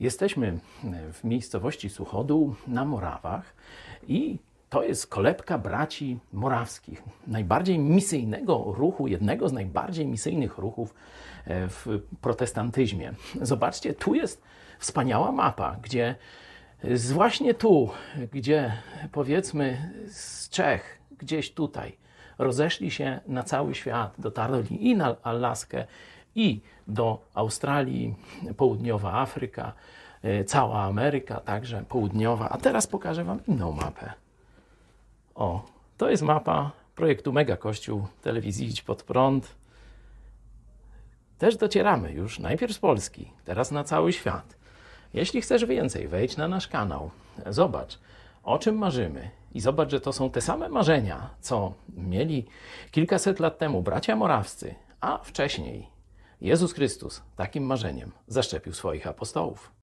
Jesteśmy w miejscowości Suchodół na Morawach i to jest kolebka braci morawskich, najbardziej misyjnego ruchu, jednego z najbardziej misyjnych ruchów e, w protestantyzmie. Zobaczcie, tu jest wspaniała mapa, gdzie z właśnie tu, gdzie powiedzmy z Czech, gdzieś tutaj, rozeszli się na cały świat, dotarli i na Alaskę, i do Australii, południowa Afryka, e, cała Ameryka, także południowa. A teraz pokażę Wam inną mapę. O, to jest mapa projektu Mega Kościół telewizji Idź Pod Prąd. Też docieramy już, najpierw z Polski, teraz na cały świat. Jeśli chcesz więcej, wejdź na nasz kanał, zobacz, o czym marzymy i zobacz, że to są te same marzenia, co mieli kilkaset lat temu bracia morawscy, a wcześniej Jezus Chrystus takim marzeniem zaszczepił swoich apostołów.